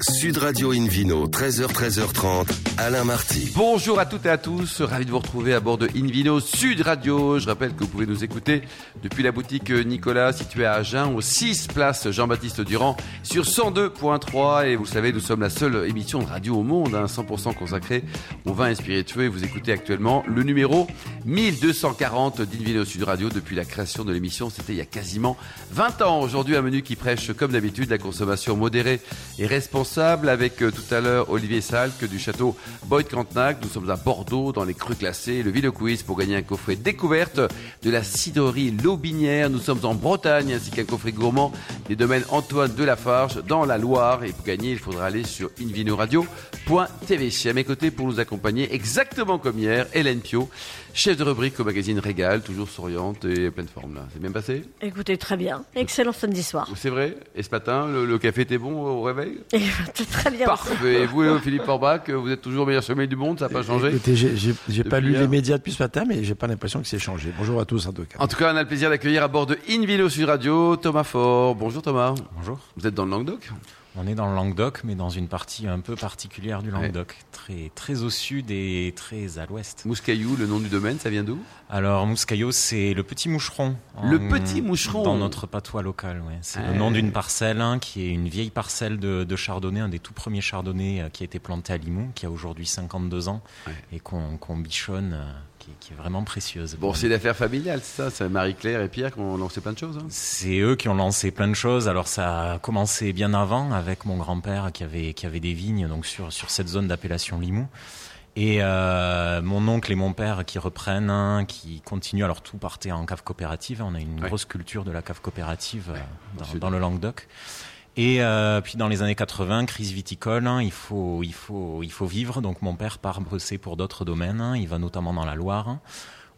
Sud Radio Invino, 13h, 13h30, Alain Marty. Bonjour à toutes et à tous, ravi de vous retrouver à bord de Invino Sud Radio. Je rappelle que vous pouvez nous écouter depuis la boutique Nicolas située à Agen, au 6 place Jean-Baptiste Durand, sur 102.3. Et vous savez, nous sommes la seule émission de radio au monde, 100% hein, consacrée au vin et spiritueux. Et vous écoutez actuellement le numéro 1240 d'Invino Sud Radio depuis la création de l'émission. C'était il y a quasiment 20 ans. Aujourd'hui, un menu qui prêche, comme d'habitude, la consommation modérée et responsable avec euh, tout à l'heure Olivier Salk du château Boyd Cantenac. Nous sommes à Bordeaux dans les crus classés. Le Ville Quiz pour gagner un coffret découverte de la cidrerie Lobinière. Nous sommes en Bretagne ainsi qu'un coffret gourmand des domaines Antoine de Lafarge dans la Loire. Et pour gagner, il faudra aller sur invinoradio.tv. À mes côtés pour nous accompagner exactement comme hier, Hélène Pio chef de rubrique au magazine Régal, toujours souriante et pleine forme. là. C'est bien passé? Écoutez, très bien. Excellent samedi soir. C'est vrai? Et ce matin, le, café était bon au réveil? Très bien. Parfait. Et vous, Philippe Forbach, vous êtes toujours meilleur sommeil du monde, ça n'a pas changé? Écoutez, j'ai pas lu les médias depuis ce matin, mais j'ai pas l'impression que c'est changé. Bonjour à tous en tout cas. En tout cas, on a le plaisir d'accueillir à bord de InVilo Sud Radio Thomas Fort. Bonjour Thomas. Bonjour. Vous êtes dans le Languedoc? On est dans le Languedoc, mais dans une partie un peu particulière du Languedoc, très, très au sud et très à l'ouest. Mouscaillou, le nom du domaine, ça vient d'où? Alors, Mouscaillou, c'est le petit moucheron. Le petit moucheron Dans notre patois local, ouais. C'est le nom d'une parcelle, hein, qui est une vieille parcelle de, chardonnay, un des tout premiers chardonnays euh, qui a été planté à Limoux, qui a aujourd'hui 52 ans, et qu'on bichonne euh, qui, est vraiment précieuse. Bon, c'est l'affaire familiale, c'est ça? C'est Marie-Claire et Pierre qui ont lancé plein de choses hein? C'est eux qui ont lancé plein de choses. Alors ça a commencé bien avant avec mon grand-père qui avait, qui avait des vignes donc sur, sur cette zone d'appellation Limoux. Et euh, mon oncle et mon père qui reprennent, hein, qui continuent. Alors tout partait en cave coopérative. On a une grosse culture de la cave coopérative euh, dans, le Languedoc. Et euh, puis dans les années 80, crise viticole, hein, il faut il faut il faut vivre. Donc mon père part bosser pour d'autres domaines. Hein. il va notamment dans la Loire.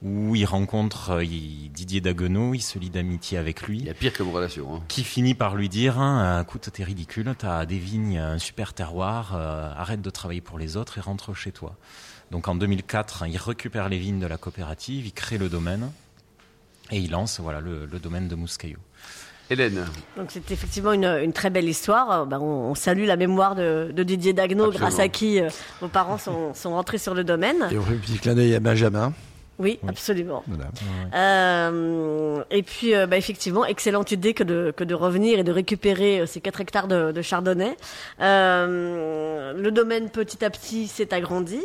Hein, où il rencontre euh, Didier Daguenot, il se lie d'amitié avec lui. Il y a pire comme relation. Hein. Qui finit par lui dire hein, écoute, t'es ridicule, t'as des vignes, un super terroir, euh, arrête de travailler pour les autres et rentre chez toi. Donc en 2004, il récupère les vignes de la coopérative, il crée le domaine et il lance voilà le, le domaine de Mouscaillot. Hélène. Donc c'est effectivement une, très belle histoire. Ben, on, salue la mémoire de, Didier Dagno, grâce à qui euh, vos parents sont, sont rentrés sur le domaine. Et on fait un petit clin d'œil à Benjamin. Oui, absolument. Euh, et puis, euh, bah, effectivement, excellente idée que de, que de revenir et de récupérer ces 4 hectares de, de chardonnay. le domaine, petit à petit, s'est agrandi.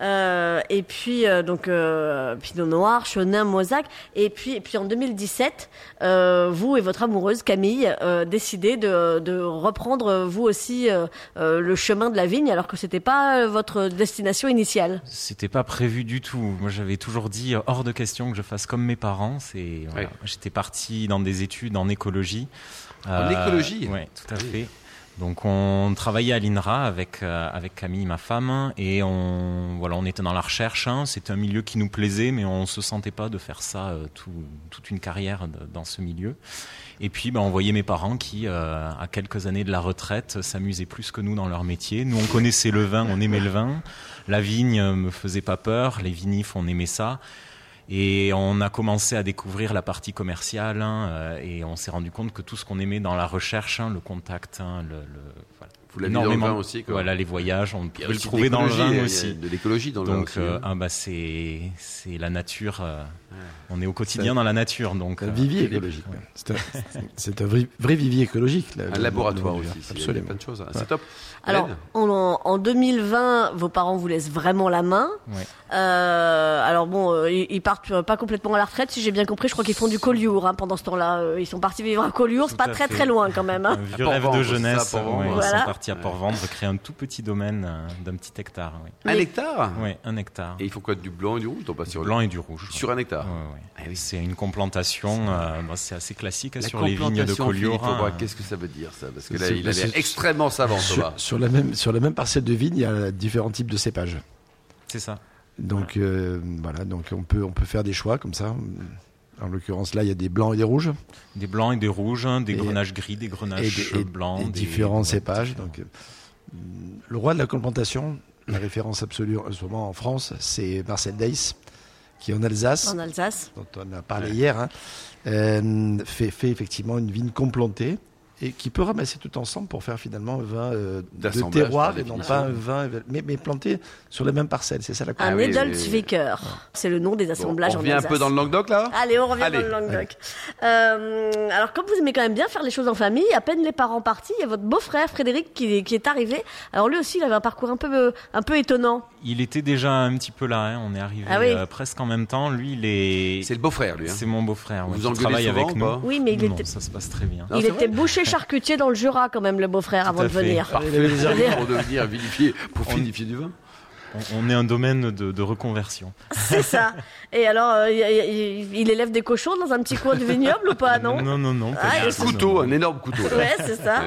Euh, et puis euh, donc euh, Pinot Noir, Chenin, Mozac. Et puis et puis en 2017, euh, vous et votre amoureuse Camille euh, décidez de, de reprendre vous aussi le chemin de la vigne, alors que c'était pas votre destination initiale. C'était pas prévu du tout. Moi, j'avais toujours dit hors de question que je fasse comme mes parents. C'est voilà. j'étais parti dans des études en écologie. En écologie. Oui, tout à fait. Donc on travaillait à l'INRA avec euh, avec Camille, ma femme, et on voilà, on était dans la recherche. Hein. C'était un milieu qui nous plaisait, mais on se sentait pas de faire ça euh, tout, toute une carrière dans ce milieu. Et puis ben, on voyait mes parents qui, euh, à quelques années de la retraite, s'amusaient plus que nous dans leur métier. Nous on connaissait le vin, on aimait le vin. La vigne me faisait pas peur, les vinifs on aimait ça. Et on a commencé à découvrir la partie commerciale hein, euh, et on s'est rendu compte que tout ce qu'on aimait dans la recherche, hein, le contact, hein, le, le voilà, vous l'avez dans le vin aussi, quoi. Voilà, les voyages, on peut le trouver dans le vin aussi. de l'écologie dans le vin donc, euh, ah, bah c'est c'est la nature. Euh, on est au quotidien dans la nature, donc. Un vivier écologique. C'est un, vrai, vrai, vivier écologique. un laboratoire aussi. Absolument. plein de choses. C'est top. Alors, en, en, 2020, vos parents vous laissent vraiment la main. Euh, alors bon, euh, ils, partent pas complètement à la retraite, si j'ai bien compris. Je crois qu'ils font du Collioure hein, pendant ce temps-là. Euh, ils sont partis vivre à Collioure, c'est pas très très loin quand même. Hein. Un vieux rêve de jeunesse. Ils sont partis à Port-Vendre, créer un tout petit domaine euh, d'un petit hectare. Un hectare Oui, un hectare. Et il faut quoi Du blanc et du rouge pas sur Blanc et du rouge. Sur un hectare ah C'est une complantation, c'est assez classique sur les vignes de Collioure. Hein. Qu'est-ce que ça veut dire ça? Parce que là, il est extrêmement savant, Sur, sur la même sur la même parcelle de vigne, il y a différents types de cépages. C'est ça. Donc euh, voilà, donc on peut on peut faire des choix comme ça. En l'occurrence, là, il y a des blancs et des rouges. Des blancs et des rouges, hein, des grenages gris, des grenages blancs. Et différents cépages. Donc, euh, le roi de la complantation, la référence absolue en ce moment en France, c'est Marcel Deiss, qui en Alsace. En Alsace. Dont on a parlé hier. Hein, euh, fait, fait effectivement une vigne complantée et qui peut ramasser tout ensemble pour faire finalement un vin euh, de terroir et non pas un vin, mais, mais, planté sur la même parcelle. C'est ça la Un Edelzwicker, c'est le nom des assemblages bon, on revient un peu dans le Languedoc là? Allez, on revient dans le Languedoc. Euh, alors comme vous aimez quand même bien faire les choses en famille, à peine les parents partis, il y a votre beau-frère Frédéric qui, qui, est arrivé. Alors lui aussi, il avait un parcours un peu, un peu étonnant. Il était déjà un petit peu là, hein. on est arrivé ah euh, presque en même temps. Lui, il est... C'est le beau-frère lui. Hein. C'est mon beau-frère. Vous ouais, travaille avec nous. Oui, mais il était... ça se passe très bien. il était boucher charcutier dans le Jura quand même, le beau-frère, avant de venir. pour devenir vinifier, pour vinifier du vin. On est un domaine de, reconversion. C'est ça. Et alors, euh, il, élève des cochons dans un petit coin de vignoble ou pas, non? Non, non, non. Ah, un couteau, un énorme couteau. Ouais, c'est ça.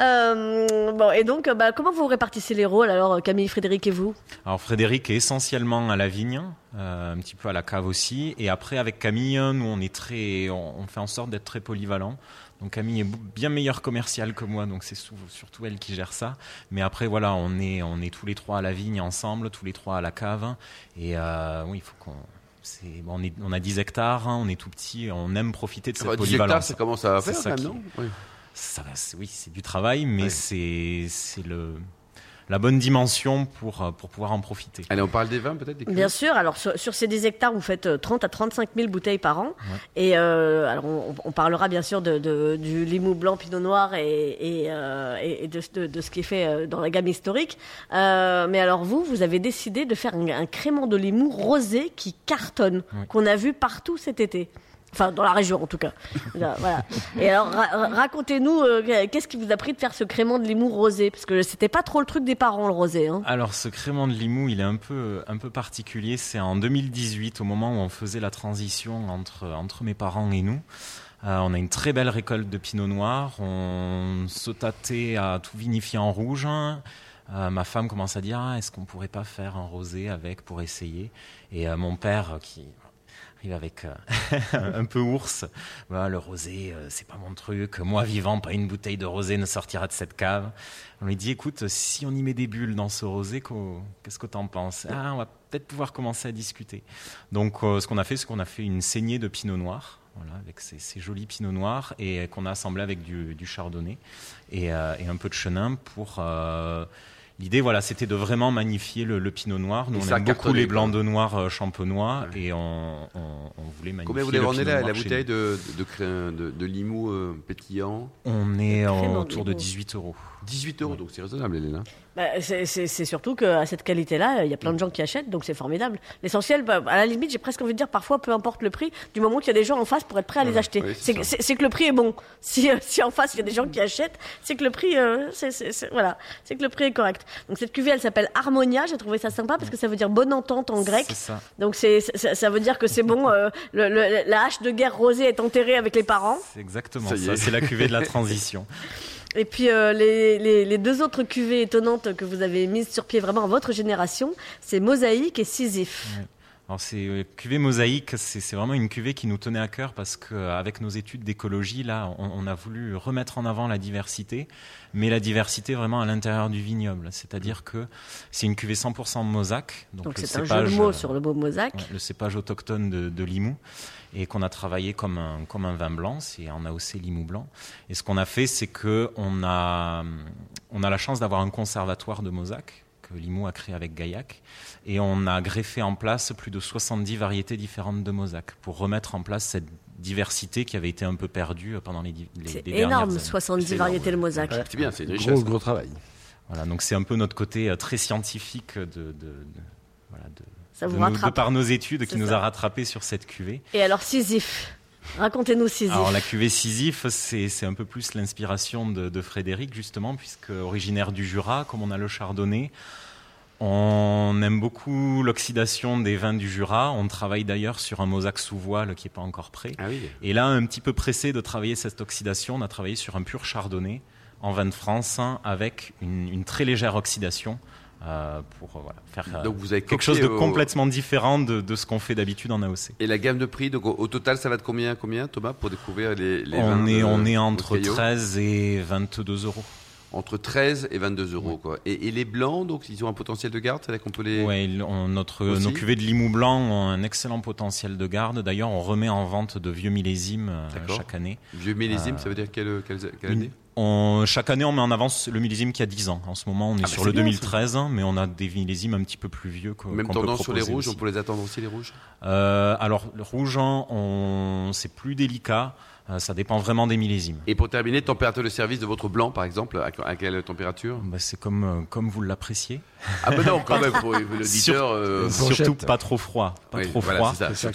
Euh, bon, et donc, bah, comment vous répartissez les rôles alors, Camille, Frédéric et vous? Alors, Frédéric est essentiellement à la vigne, euh, un petit peu à la cave aussi. Et après, avec Camille, nous, on est très, on fait en sorte d'être très polyvalent. Donc Camille est bien meilleure commerciale que moi, donc c'est surtout elle qui gère ça. Mais après voilà, on est on est tous les trois à la vigne ensemble, tous les trois à la cave. Et euh, oui, il faut qu'on on, est, on, a 10 hectares, hein, on est tout petit, on aime profiter de cette polyvalence. 10 hectares, ça commence à faire quand même, non? Oui. oui, c'est du travail, mais c'est le la bonne dimension pour, euh, pour pouvoir en profiter. Allez, on parle des vins peut-être Bien sûr. Alors, sur, ces 10 hectares, vous faites 30 euh, à 35 000 bouteilles par an. Et euh, alors, on, parlera bien sûr de, du Limoux blanc, Pinot Noir et, et, de, de, ce qui est fait dans la gamme historique. mais alors, vous, vous avez décidé de faire un, crément de Limoux rosé qui cartonne, qu'on a vu partout cet été. Enfin, dans la région, en tout cas. voilà. Et alors, racontez-nous, euh, qu'est-ce qui vous a pris de faire ce crément de Limoux rosé? Parce que c'était pas trop le truc des parents, le rosé. Hein. Alors, ce crément de Limoux, il est un peu, un peu particulier. C'est en 2018, au moment où on faisait la transition entre, entre mes parents et nous. Euh, on a une très belle récolte de pinot noir. On se tâtait à tout vinifier en rouge. Euh, ma femme commence à dire ah, est-ce qu'on pourrait pas faire un rosé avec pour essayer? Et mon père, qui avec euh, un peu ours. le rosé, euh, c'est pas mon truc. Moi, vivant, pas une bouteille de rosé ne sortira de cette cave. On lui dit, écoute, si on y met des bulles dans ce rosé, qu'est-ce que t'en penses? Ah, on va peut-être pouvoir commencer à discuter. Donc, euh, ce qu'on a fait, c'est qu'on a fait une saignée de pinot noir. Voilà, avec ces, jolis pinots noirs et qu'on a assemblé avec du, chardonnay et, un peu de chenin pour L'idée, voilà, c'était de vraiment magnifier le, pinot noir. Nous, on aime beaucoup les blancs de noir euh, champenois et on, voulait magnifier Combien vous le pinot la, la bouteille de, de, de, de, Limoux euh, pétillant? On est autour de 18 euros. 18 euros, donc c'est raisonnable, Hélène. Bah, c'est surtout qu'à cette qualité-là, il y a plein de gens qui achètent, donc c'est formidable. L'essentiel, bah, à la limite, j'ai presque envie de dire parfois, peu importe le prix, du moment qu'il y a des gens en face pour être prêts à les acheter. c'est que le prix est bon. Si, euh, si en face il y a des gens qui achètent, c'est que le prix, euh, c'est voilà, c'est que le prix est correct. Donc cette cuvée, elle s'appelle Harmonia. J'ai trouvé ça sympa parce que ça veut dire bonne entente en grec. Ça. Donc c'est ça, veut dire que c'est bon. Euh, le, la hache de guerre rosée est enterrée avec les parents. C'est exactement ça. C'est la cuvée de la transition. Et puis euh, les, deux autres cuvées étonnantes que vous avez mises sur pied vraiment à votre génération, c'est Mosaïque et Sisyphe. Alors c'est euh, cuvée mosaïque, c'est vraiment une cuvée qui nous tenait à cœur parce qu'avec nos études d'écologie, là, on, a voulu remettre en avant la diversité, mais la diversité vraiment à l'intérieur du vignoble. C'est-à-dire que c'est une cuvée 100% mosaque. Donc c'est un jeu de mots sur le mot mosaque. le cépage autochtone de, de Limoux et qu'on a travaillé comme un, comme un vin blanc, c'est en AOC Limoux blanc. Et ce qu'on a fait, c'est qu'on a, on a la chance d'avoir un conservatoire de mosaque que Limoux a créé avec Gaillac. Et on a greffé en place plus de 70 variétés différentes de mosaque pour remettre en place cette diversité qui avait été un peu perdue pendant les, les, C'est énorme, 70 variétés de mosaque. c'est bien, c'est une Gros, gros travail. Voilà, donc c'est un peu notre côté euh, très scientifique de, de, de voilà, de ça vous de, par nos études qui nous a rattrapés sur cette cuvée. Et alors Sisyphe? Racontez-nous Sisyphe. Alors la cuvée Sisyphe, c'est un peu plus l'inspiration de, de, Frédéric justement, puisque originaire du Jura, comme on a le chardonnay, on aime beaucoup l'oxydation des vins du Jura. On travaille d'ailleurs sur un mosaque sous voile qui n'est pas encore prêt. Ah oui. Et là, un petit peu pressé de travailler cette oxydation, on a travaillé sur un pur chardonnay en vin de France avec une, une très légère oxydation euh, pour euh, voilà, faire euh, donc vous avez quelque chose de complètement différent de, de ce qu'on fait d'habitude en AOC. Et la gamme de prix, donc au, total, ça va de combien, combien Thomas, pour découvrir les, les on est, On est entre 13 et 22 euros. entre 13 et 22 euros. Quoi. Et, les blancs, donc, ils ont un potentiel de garde C'est-à-dire qu'on peut les. Oui, notre, nos cuvées de Limoux blanc ont un excellent potentiel de garde. D'ailleurs, on remet en vente de vieux millésimes chaque année. Vieux millésimes, ça veut dire quelle, quelle, année? Chaque année, on met en avance le millésime qui a 10 ans. En ce moment, on est ah, sur le 2013, mais on a des millésimes un petit peu plus vieux. Même tendance sur les rouges, on peut les attendre aussi, les rouges? Euh, Alors, le rouge, c'est plus délicat. Euh, ça dépend vraiment des millésimes. Et pour terminer, température de service de votre blanc, par exemple, à, quelle température? Bah, C'est comme, euh, comme vous l'appréciez. Ah ben non, quand même, pour l'auditeur... Euh, surtout pas trop froid. Pas trop froid. C'est ça, ça,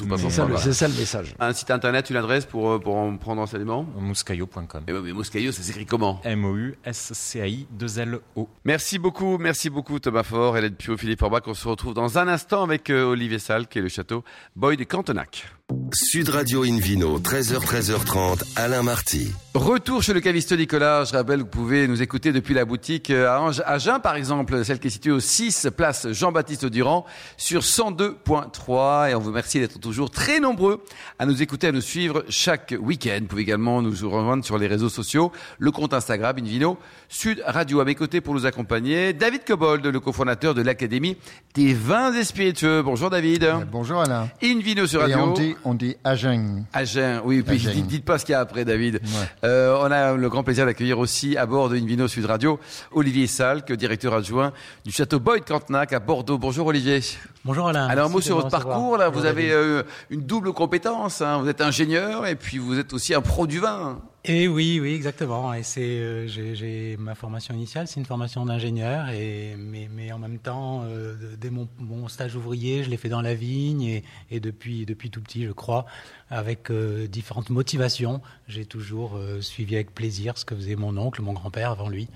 le message. Un site internet, une adresse pour, pour en prendre enseignement Mouscaillot.com. Eh ben, mais Mouscaillot, ça s'écrit comment M-O-U-S-C-A-I-2-L-O. Merci beaucoup, merci beaucoup Thomas Faure, Hélène Pio, Philippe Forbach. On se retrouve dans un instant avec Olivier Salle, qui est le château Boyd de Cantenac. Sud Radio Invino, 13h, 13h30, Alain Marty. Retour chez le caviste Nicolas. Je rappelle que vous pouvez nous écouter depuis la boutique euh, à Agen, par exemple, celle qui est située au 6 place Jean-Baptiste Durand sur 102.3. Et on vous remercie d'être toujours très nombreux à nous écouter, à nous suivre chaque week-end. Vous pouvez également nous rejoindre sur les réseaux sociaux, le compte Instagram Invino Sud Radio. À mes côtés pour nous accompagner, David Cobold, le cofondateur de l'Académie des vins et spiritueux. Bonjour David. Euh, bonjour Alain. Invino sur Radio. on dit, on dit Agen. Agen, oui. Puis dites, dites, pas ce qu'il y a après David. Euh, on a le grand plaisir d'accueillir aussi à bord de Invino Sud Radio Olivier Salk, directeur adjoint du château Boyd Cantenac à Bordeaux. Bonjour Olivier. Bonjour Alain. Alors un mot sur votre parcours. Là, vous avez euh, une double compétence. Hein. Vous êtes ingénieur et puis vous êtes aussi un pro du vin. Et oui, oui, exactement. Et c'est, euh, j'ai, ma formation initiale, c'est une formation d'ingénieur, et mais, mais en même temps, euh, dès mon, mon, stage ouvrier, je l'ai fait dans la vigne, et, et depuis depuis tout petit, je crois, avec euh, différentes motivations, j'ai toujours suivi avec plaisir ce que faisait mon oncle, mon grand-père avant lui.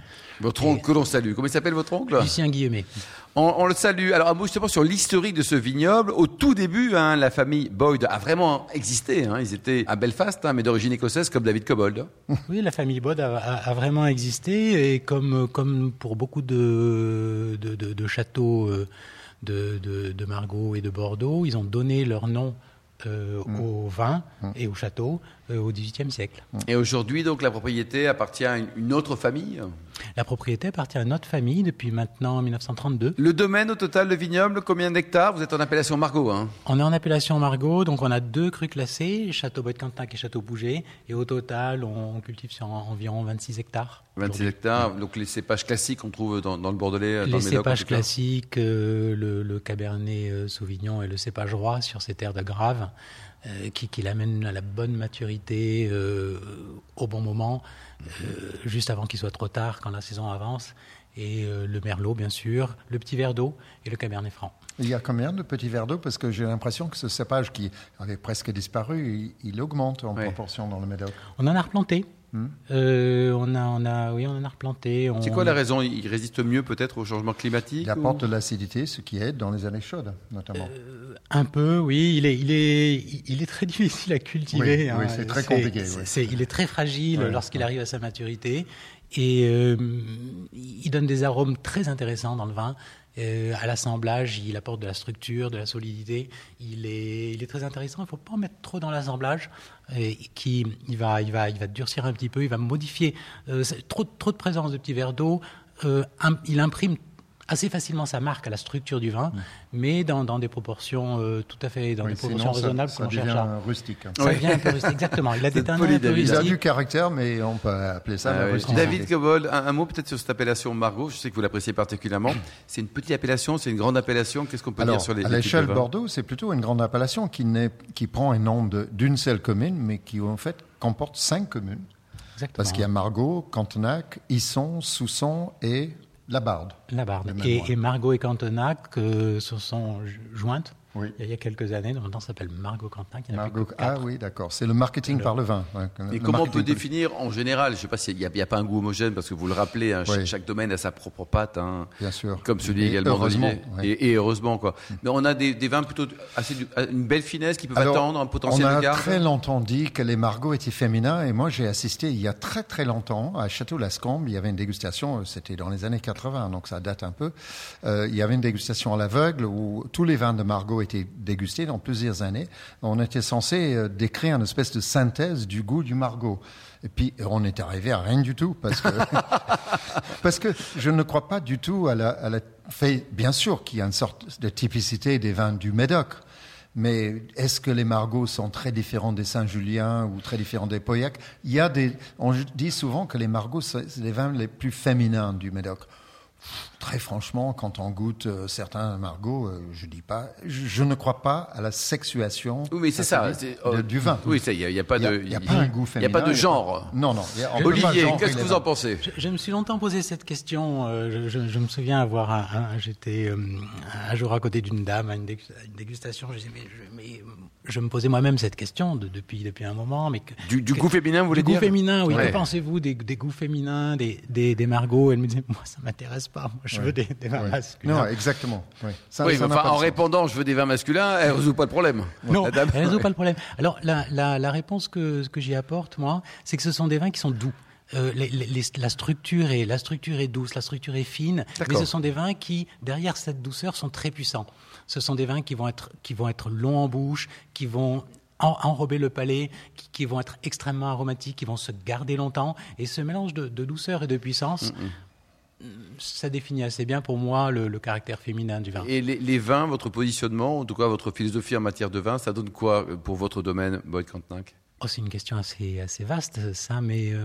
Votre oncle que l'on salue. Comment il s'appelle votre oncle? Lucien Guillemet. On, le salue. Alors, un mot justement sur l'historique de ce vignoble. Au tout début, hein, la famille Boyd a vraiment existé. Hein. Ils étaient à Belfast, hein, mais d'origine écossaise, comme David Cobold. Oui, la famille Boyd a, vraiment existé. Et comme, comme pour beaucoup de, de, de châteaux euh, de, de, Margaux et de Bordeaux, ils ont donné leur nom euh, mm. au vin mm. et au château euh, au XVIIIe siècle. Et aujourd'hui, donc, la propriété appartient à une autre famille? La propriété appartient à notre famille depuis maintenant 1932. Le domaine au total, le vignoble, combien d'hectares Vous êtes en appellation Margot hein On est en appellation Margot, donc on a deux crus classés, Château Bois de Cantac et Château Bouget. Et au total, on cultive sur environ 26 hectares. 26 hectares, donc les cépages classiques qu'on trouve dans, le Bordelais, dans les cépages classiques, euh, le, Cabernet euh, Sauvignon et le cépage roi sur ces terres de Grave. Euh, qui, qui l'amène à la bonne maturité euh, au bon moment, euh, juste avant qu'il soit trop tard, quand la saison avance. Et le merlot, bien sûr, le petit verre d'eau et le cabernet franc. Il y a combien de petits verres d'eau? Parce que j'ai l'impression que ce cépage qui avait presque disparu, il, augmente en proportion dans le Médoc. On en a replanté. Euh, on, a, on, a, oui, on en a replanté. C'est quoi la raison? Il résiste mieux peut-être au changement climatique Il apporte de l'acidité, ce qui aide dans les années chaudes, notamment. Euh, un peu, oui. Il est, il, est, il est très difficile à cultiver. Oui, hein. c'est très compliqué. il est très fragile lorsqu'il arrive à sa maturité. Et euh, il donne des arômes très intéressants dans le vin. Euh, à l'assemblage, il apporte de la structure, de la solidité. Il est, très intéressant. Il ne faut pas en mettre trop dans l'assemblage, qui il va, va, durcir un petit peu. Il va modifier euh, trop, de présence de petits verres d'eau. Euh, il imprime assez facilement sa marque à la structure du vin, mais dans, dans, des proportions euh, tout à fait dans des proportions raisonnables ça, ça devient rustique. Ça devient un peu rustique, exactement. Il a des un peu Il a du caractère, mais on peut appeler ça ah, rustique. David Cobol, un, mot peut-être sur cette appellation Margot. Je sais que vous l'appréciez particulièrement. C'est une petite appellation, c'est une grande appellation. Qu'est-ce qu'on peut dire sur les À l'échelle Bordeaux, c'est plutôt une grande appellation qui, qui prend un nom d'une seule commune, mais qui en fait comporte cinq communes. Exactement. Parce qu'il y a Margot, Cantenac, Isson, Sousson et la Barde. La Barde. Et, et, Margot et Cantenac euh, se sont jointes? Oui. Il y a quelques années, maintenant ça s'appelle Margot Quentin. Qui Margot, ah oui, d'accord. C'est le marketing par le vin. Et comment on peut définir en général Je ne sais pas s'il n'y a, pas un goût homogène, parce que vous le rappelez, hein, chaque, domaine a sa propre pâte. Hein, Bien sûr. Comme celui également heureusement, et, heureusement, quoi. Mais on a des, vins plutôt assez une belle finesse qui peuvent attendre un potentiel de garde. On a très longtemps dit que les Margot étaient féminins, et moi j'ai assisté il y a très très longtemps à Château-Lascombe. Il y avait une dégustation, c'était dans les années 80, donc ça date un peu. Euh, il y avait une dégustation à l'aveugle où tous les vins de Margot étaient dégustés dans plusieurs années. On était censé euh, décrire une espèce de synthèse du goût du margot. Et puis, on est arrivé à rien du tout parce que, parce que je ne crois pas du tout à la, à la fait, bien sûr qu'il y a une sorte de typicité des vins du Médoc. Mais est-ce que les Margots sont très différents des Saint-Julien ou très différents des Pauillac? Il y a des, on dit souvent que les Margots, c'est les vins les plus féminins du Médoc. Très franchement, quand on goûte euh, certains Margot, euh, je dis pas, je, je, ne crois pas à la sexuation. Oui, mais c'est ça, de, du vin. Oui, il n'y a, a, pas de, il y a, pas un goût féminin. Il n'y a pas de genre. non, non. Olivier, qu'est-ce que vous en pensez? Je, je, me suis longtemps posé cette question. Euh, je, je, me souviens avoir, un, un, j'étais euh, un jour à côté d'une dame à une, dégustation. Je disais, mais, mais je me posais moi-même cette question de, depuis, depuis un moment. Mais que, du, du goût féminin, vous voulez du dire? Du goût féminin, oui. Ouais. Que pensez-vous des, des, goûts féminins, des, des, des Margots? Elle me disait, moi, ça m'intéresse pas. Moi, je ouais. veux des, des vins ouais. masculins. Non, exactement. Oui, ça, oui ça mais enfin, en répondant, je veux des vins masculins, elle résout pas le problème. Non, elle résout pas le problème. Alors, la, la, la réponse que, que j'y apporte, moi, c'est que ce sont des vins qui sont doux. Euh, les, les, la structure est la structure est douce, la structure est fine, mais ce sont des vins qui derrière cette douceur sont très puissants. Ce sont des vins qui vont être qui vont être longs en bouche, qui vont en, enrober le palais, qui, qui, vont être extrêmement aromatiques, qui vont se garder longtemps. Et ce mélange de, de douceur et de puissance, mm -mm. Ça définit assez bien pour moi le, le caractère féminin du vin. Et les, les, vins, votre positionnement, en tout cas votre philosophie en matière de vin, ça donne quoi pour votre domaine, Boyd Cantenac Oh, c'est une question assez, assez vaste, ça, mais. Euh,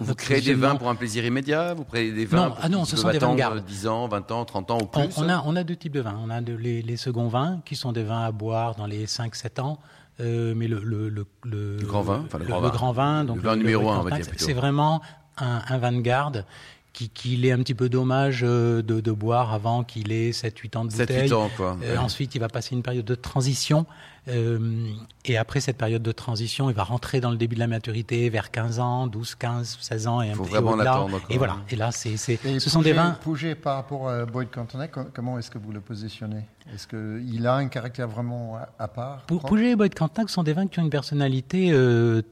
vous créez des vins pour un plaisir immédiat? Vous créez des vins Non, ah non ce sont des vins de garde. 10 ans, 20 ans, 30 ans ou plus? on, on, a, on a deux types de vins. On a de, les, les seconds vins, qui sont des vins à boire dans les 5-7 ans. Euh, mais le, le, le, le, grand vin, enfin le, grand, vin. grand vin, donc le vin numéro 1, on va dire. C'est vraiment un, un vin de garde qu'il qui est un petit peu dommage de, de boire avant qu'il ait 7-8 ans de bouteille. 7-8 ans, quoi. Euh, ouais. Ensuite, il va passer une période de transition. Euh, et après cette période de transition, il va rentrer dans le début de la maturité vers 15 ans, 12, 15, 16 ans et un Faut petit vraiment l'attendre. Et voilà. Et là, c'est, c'est, et ce sont des vins. Pouget par rapport à Boyd Cantonac, comment est-ce que vous le positionnez? Est-ce qu'il a un caractère vraiment à, part Pour Pouget et Boyd Cantonac sont des vins qui ont une personnalité euh,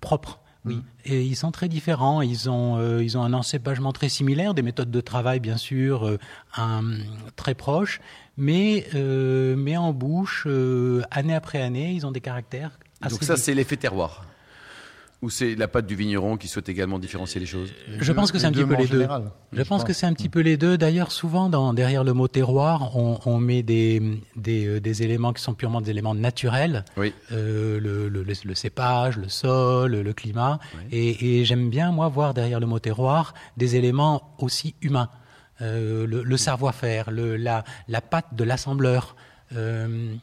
propre. Oui, mmh. et ils sont très différents. Ils ont, euh, ils ont un encépagement très similaire, des méthodes de travail bien sûr euh, un, très proches, mais, euh, mais en bouche, euh, année après année, ils ont des caractères. Assez Donc ça, c'est l'effet terroir. Ou c'est la patte du vigneron qui souhaite également différencier les choses Je pense que c'est un petit peu les deux. Je, pense que c'est un petit peu les deux. D'ailleurs, souvent, dans, derrière le mot terroir, on, on met des, des, euh, des, éléments qui sont purement des éléments naturels. Oui. Euh, le, le, le, le, cépage, le sol, le climat. Oui. Et, et j'aime bien, moi, voir derrière le mot terroir des éléments aussi humains. Euh, le, le savoir-faire, la, la patte de l'assembleur. Euh,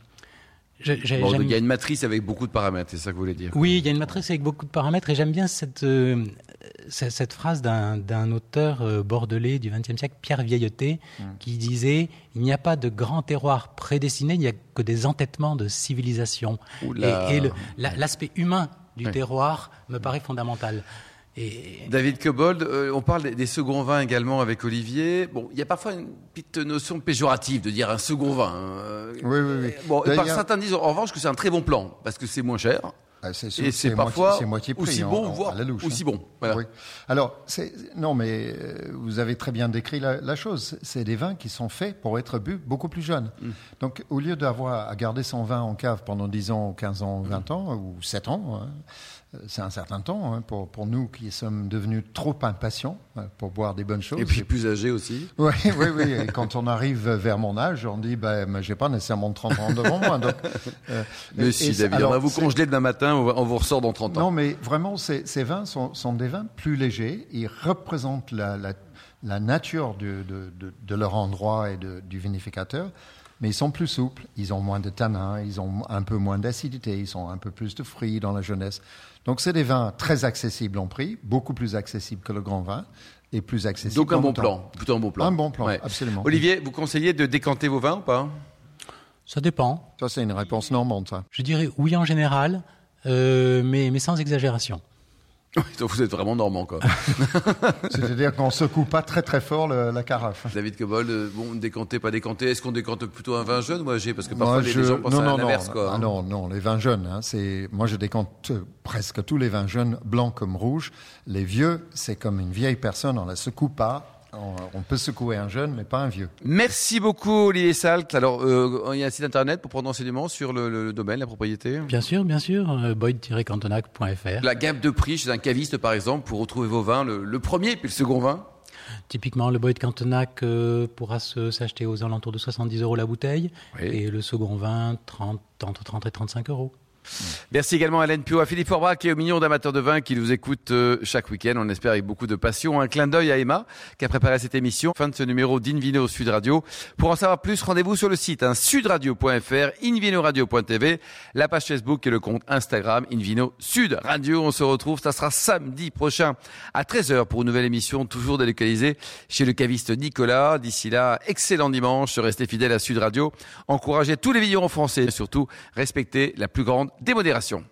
il y a une matrice avec beaucoup de paramètres, c'est ça que vous voulez dire Oui, il y a une matrice avec beaucoup de paramètres et j'aime bien cette, euh, cette phrase d'un auteur euh, bordelais du XXe siècle, Pierre Vieilleté, mmh. qui disait Il n'y a pas de grand terroir prédestiné, il n'y a que des entêtements de civilisation. Oula. Et, et l'aspect la, humain du oui. terroir me paraît fondamental. Et... David Cobold, euh, on parle des, des, seconds vins également avec Olivier. Bon, il y a parfois une petite notion péjorative de dire un second vin. Euh, oui, oui, oui. Bon, par certains disent en revanche que c'est un très bon plan parce que c'est moins cher. Ah, sûr, et c'est parfois moitié, moitié prix, aussi bon, en, voire louche, aussi hein. bon. Voilà. Oui. Alors, non, mais euh, vous avez très bien décrit la, la chose. C'est des vins qui sont faits pour être bu beaucoup plus jeunes. Mm. Donc, au lieu d'avoir à garder son vin en cave pendant 10 ans, 15 ans, 20 mm. ans ou 7 ans, hein, c'est un certain temps hein, pour, pour nous qui sommes devenus trop impatients euh, pour boire des bonnes choses. Et puis plus âgés aussi. Oui, oui, oui. Et quand on arrive vers mon âge, on dit, ben, j'ai pas nécessairement 30 ans devant moi. Donc, euh, mais si, David, alors, on va vous congeler demain matin, on vous ressort dans 30 ans. Non, mais vraiment, ces, ces vins sont, sont, des vins plus légers. Ils représentent la, la, la nature de, de, leur endroit et de, du vinificateur mais ils sont plus souples, ils ont moins de tanins, ils ont un peu moins d'acidité, ils ont un peu plus de fruits dans la jeunesse. Donc c'est des vins très accessibles en prix, beaucoup plus accessibles que le grand vin et plus accessibles. Donc un bon temps. plan, plutôt un bon plan. Un bon plan, ouais. absolument. Olivier, vous conseillez de décanter vos vins ou pas? Ça dépend. Ça c'est une réponse normande, ça. Je dirais oui en général, euh, mais, mais sans exagération. Donc vous êtes vraiment normand, quoi. C'est-à-dire qu'on secoue pas très très fort le, la carafe. David Cobol, euh, bon, décanter, pas décanter. Est-ce qu'on décante plutôt un vin jeune? Ou âgé Parce que parfois moi, les, je... les gens pensent non, à non, l'inverse, non, quoi. Ah, non, non, les vins jeunes, hein, c'est moi je décante presque tous les vins jeunes, blancs comme rouges. Les vieux, c'est comme une vieille personne, on la secoue pas On, peut secouer un jeune, mais pas un vieux. Merci beaucoup, Olivier Salt. Alors, euh, il y a un site internet pour prendre enseignement sur le, domaine, la propriété? Bien sûr, bien sûr. Euh, boyd-cantonac.fr. La gamme de prix chez un caviste, par exemple, pour retrouver vos vins, le, premier puis le second vin? Typiquement, le Boyd Cantonac euh, pourra s'acheter aux alentours de 70 euros la bouteille et le second vin 30, entre 30 et 35 euros. Merci également à Hélène Pio, à Philippe Forbrac et aux millions d'amateurs de vin qui nous écoutent euh, chaque week-end. On espère avec beaucoup de passion. Un clin d'œil à Emma qui a préparé cette émission. Fin de ce numéro d'Invino Sud Radio. Pour en savoir plus, rendez-vous sur le site hein, sudradio.fr, invinoradio.tv, la page Facebook et le compte Instagram Invino Sud Radio. On se retrouve, ça sera samedi prochain à 13h pour une nouvelle émission toujours délocalisée chez le caviste Nicolas. D'ici là, excellent dimanche. Restez fidèles à Sud Radio. Encouragez tous les vignerons français et surtout respectez la plus grande démodération.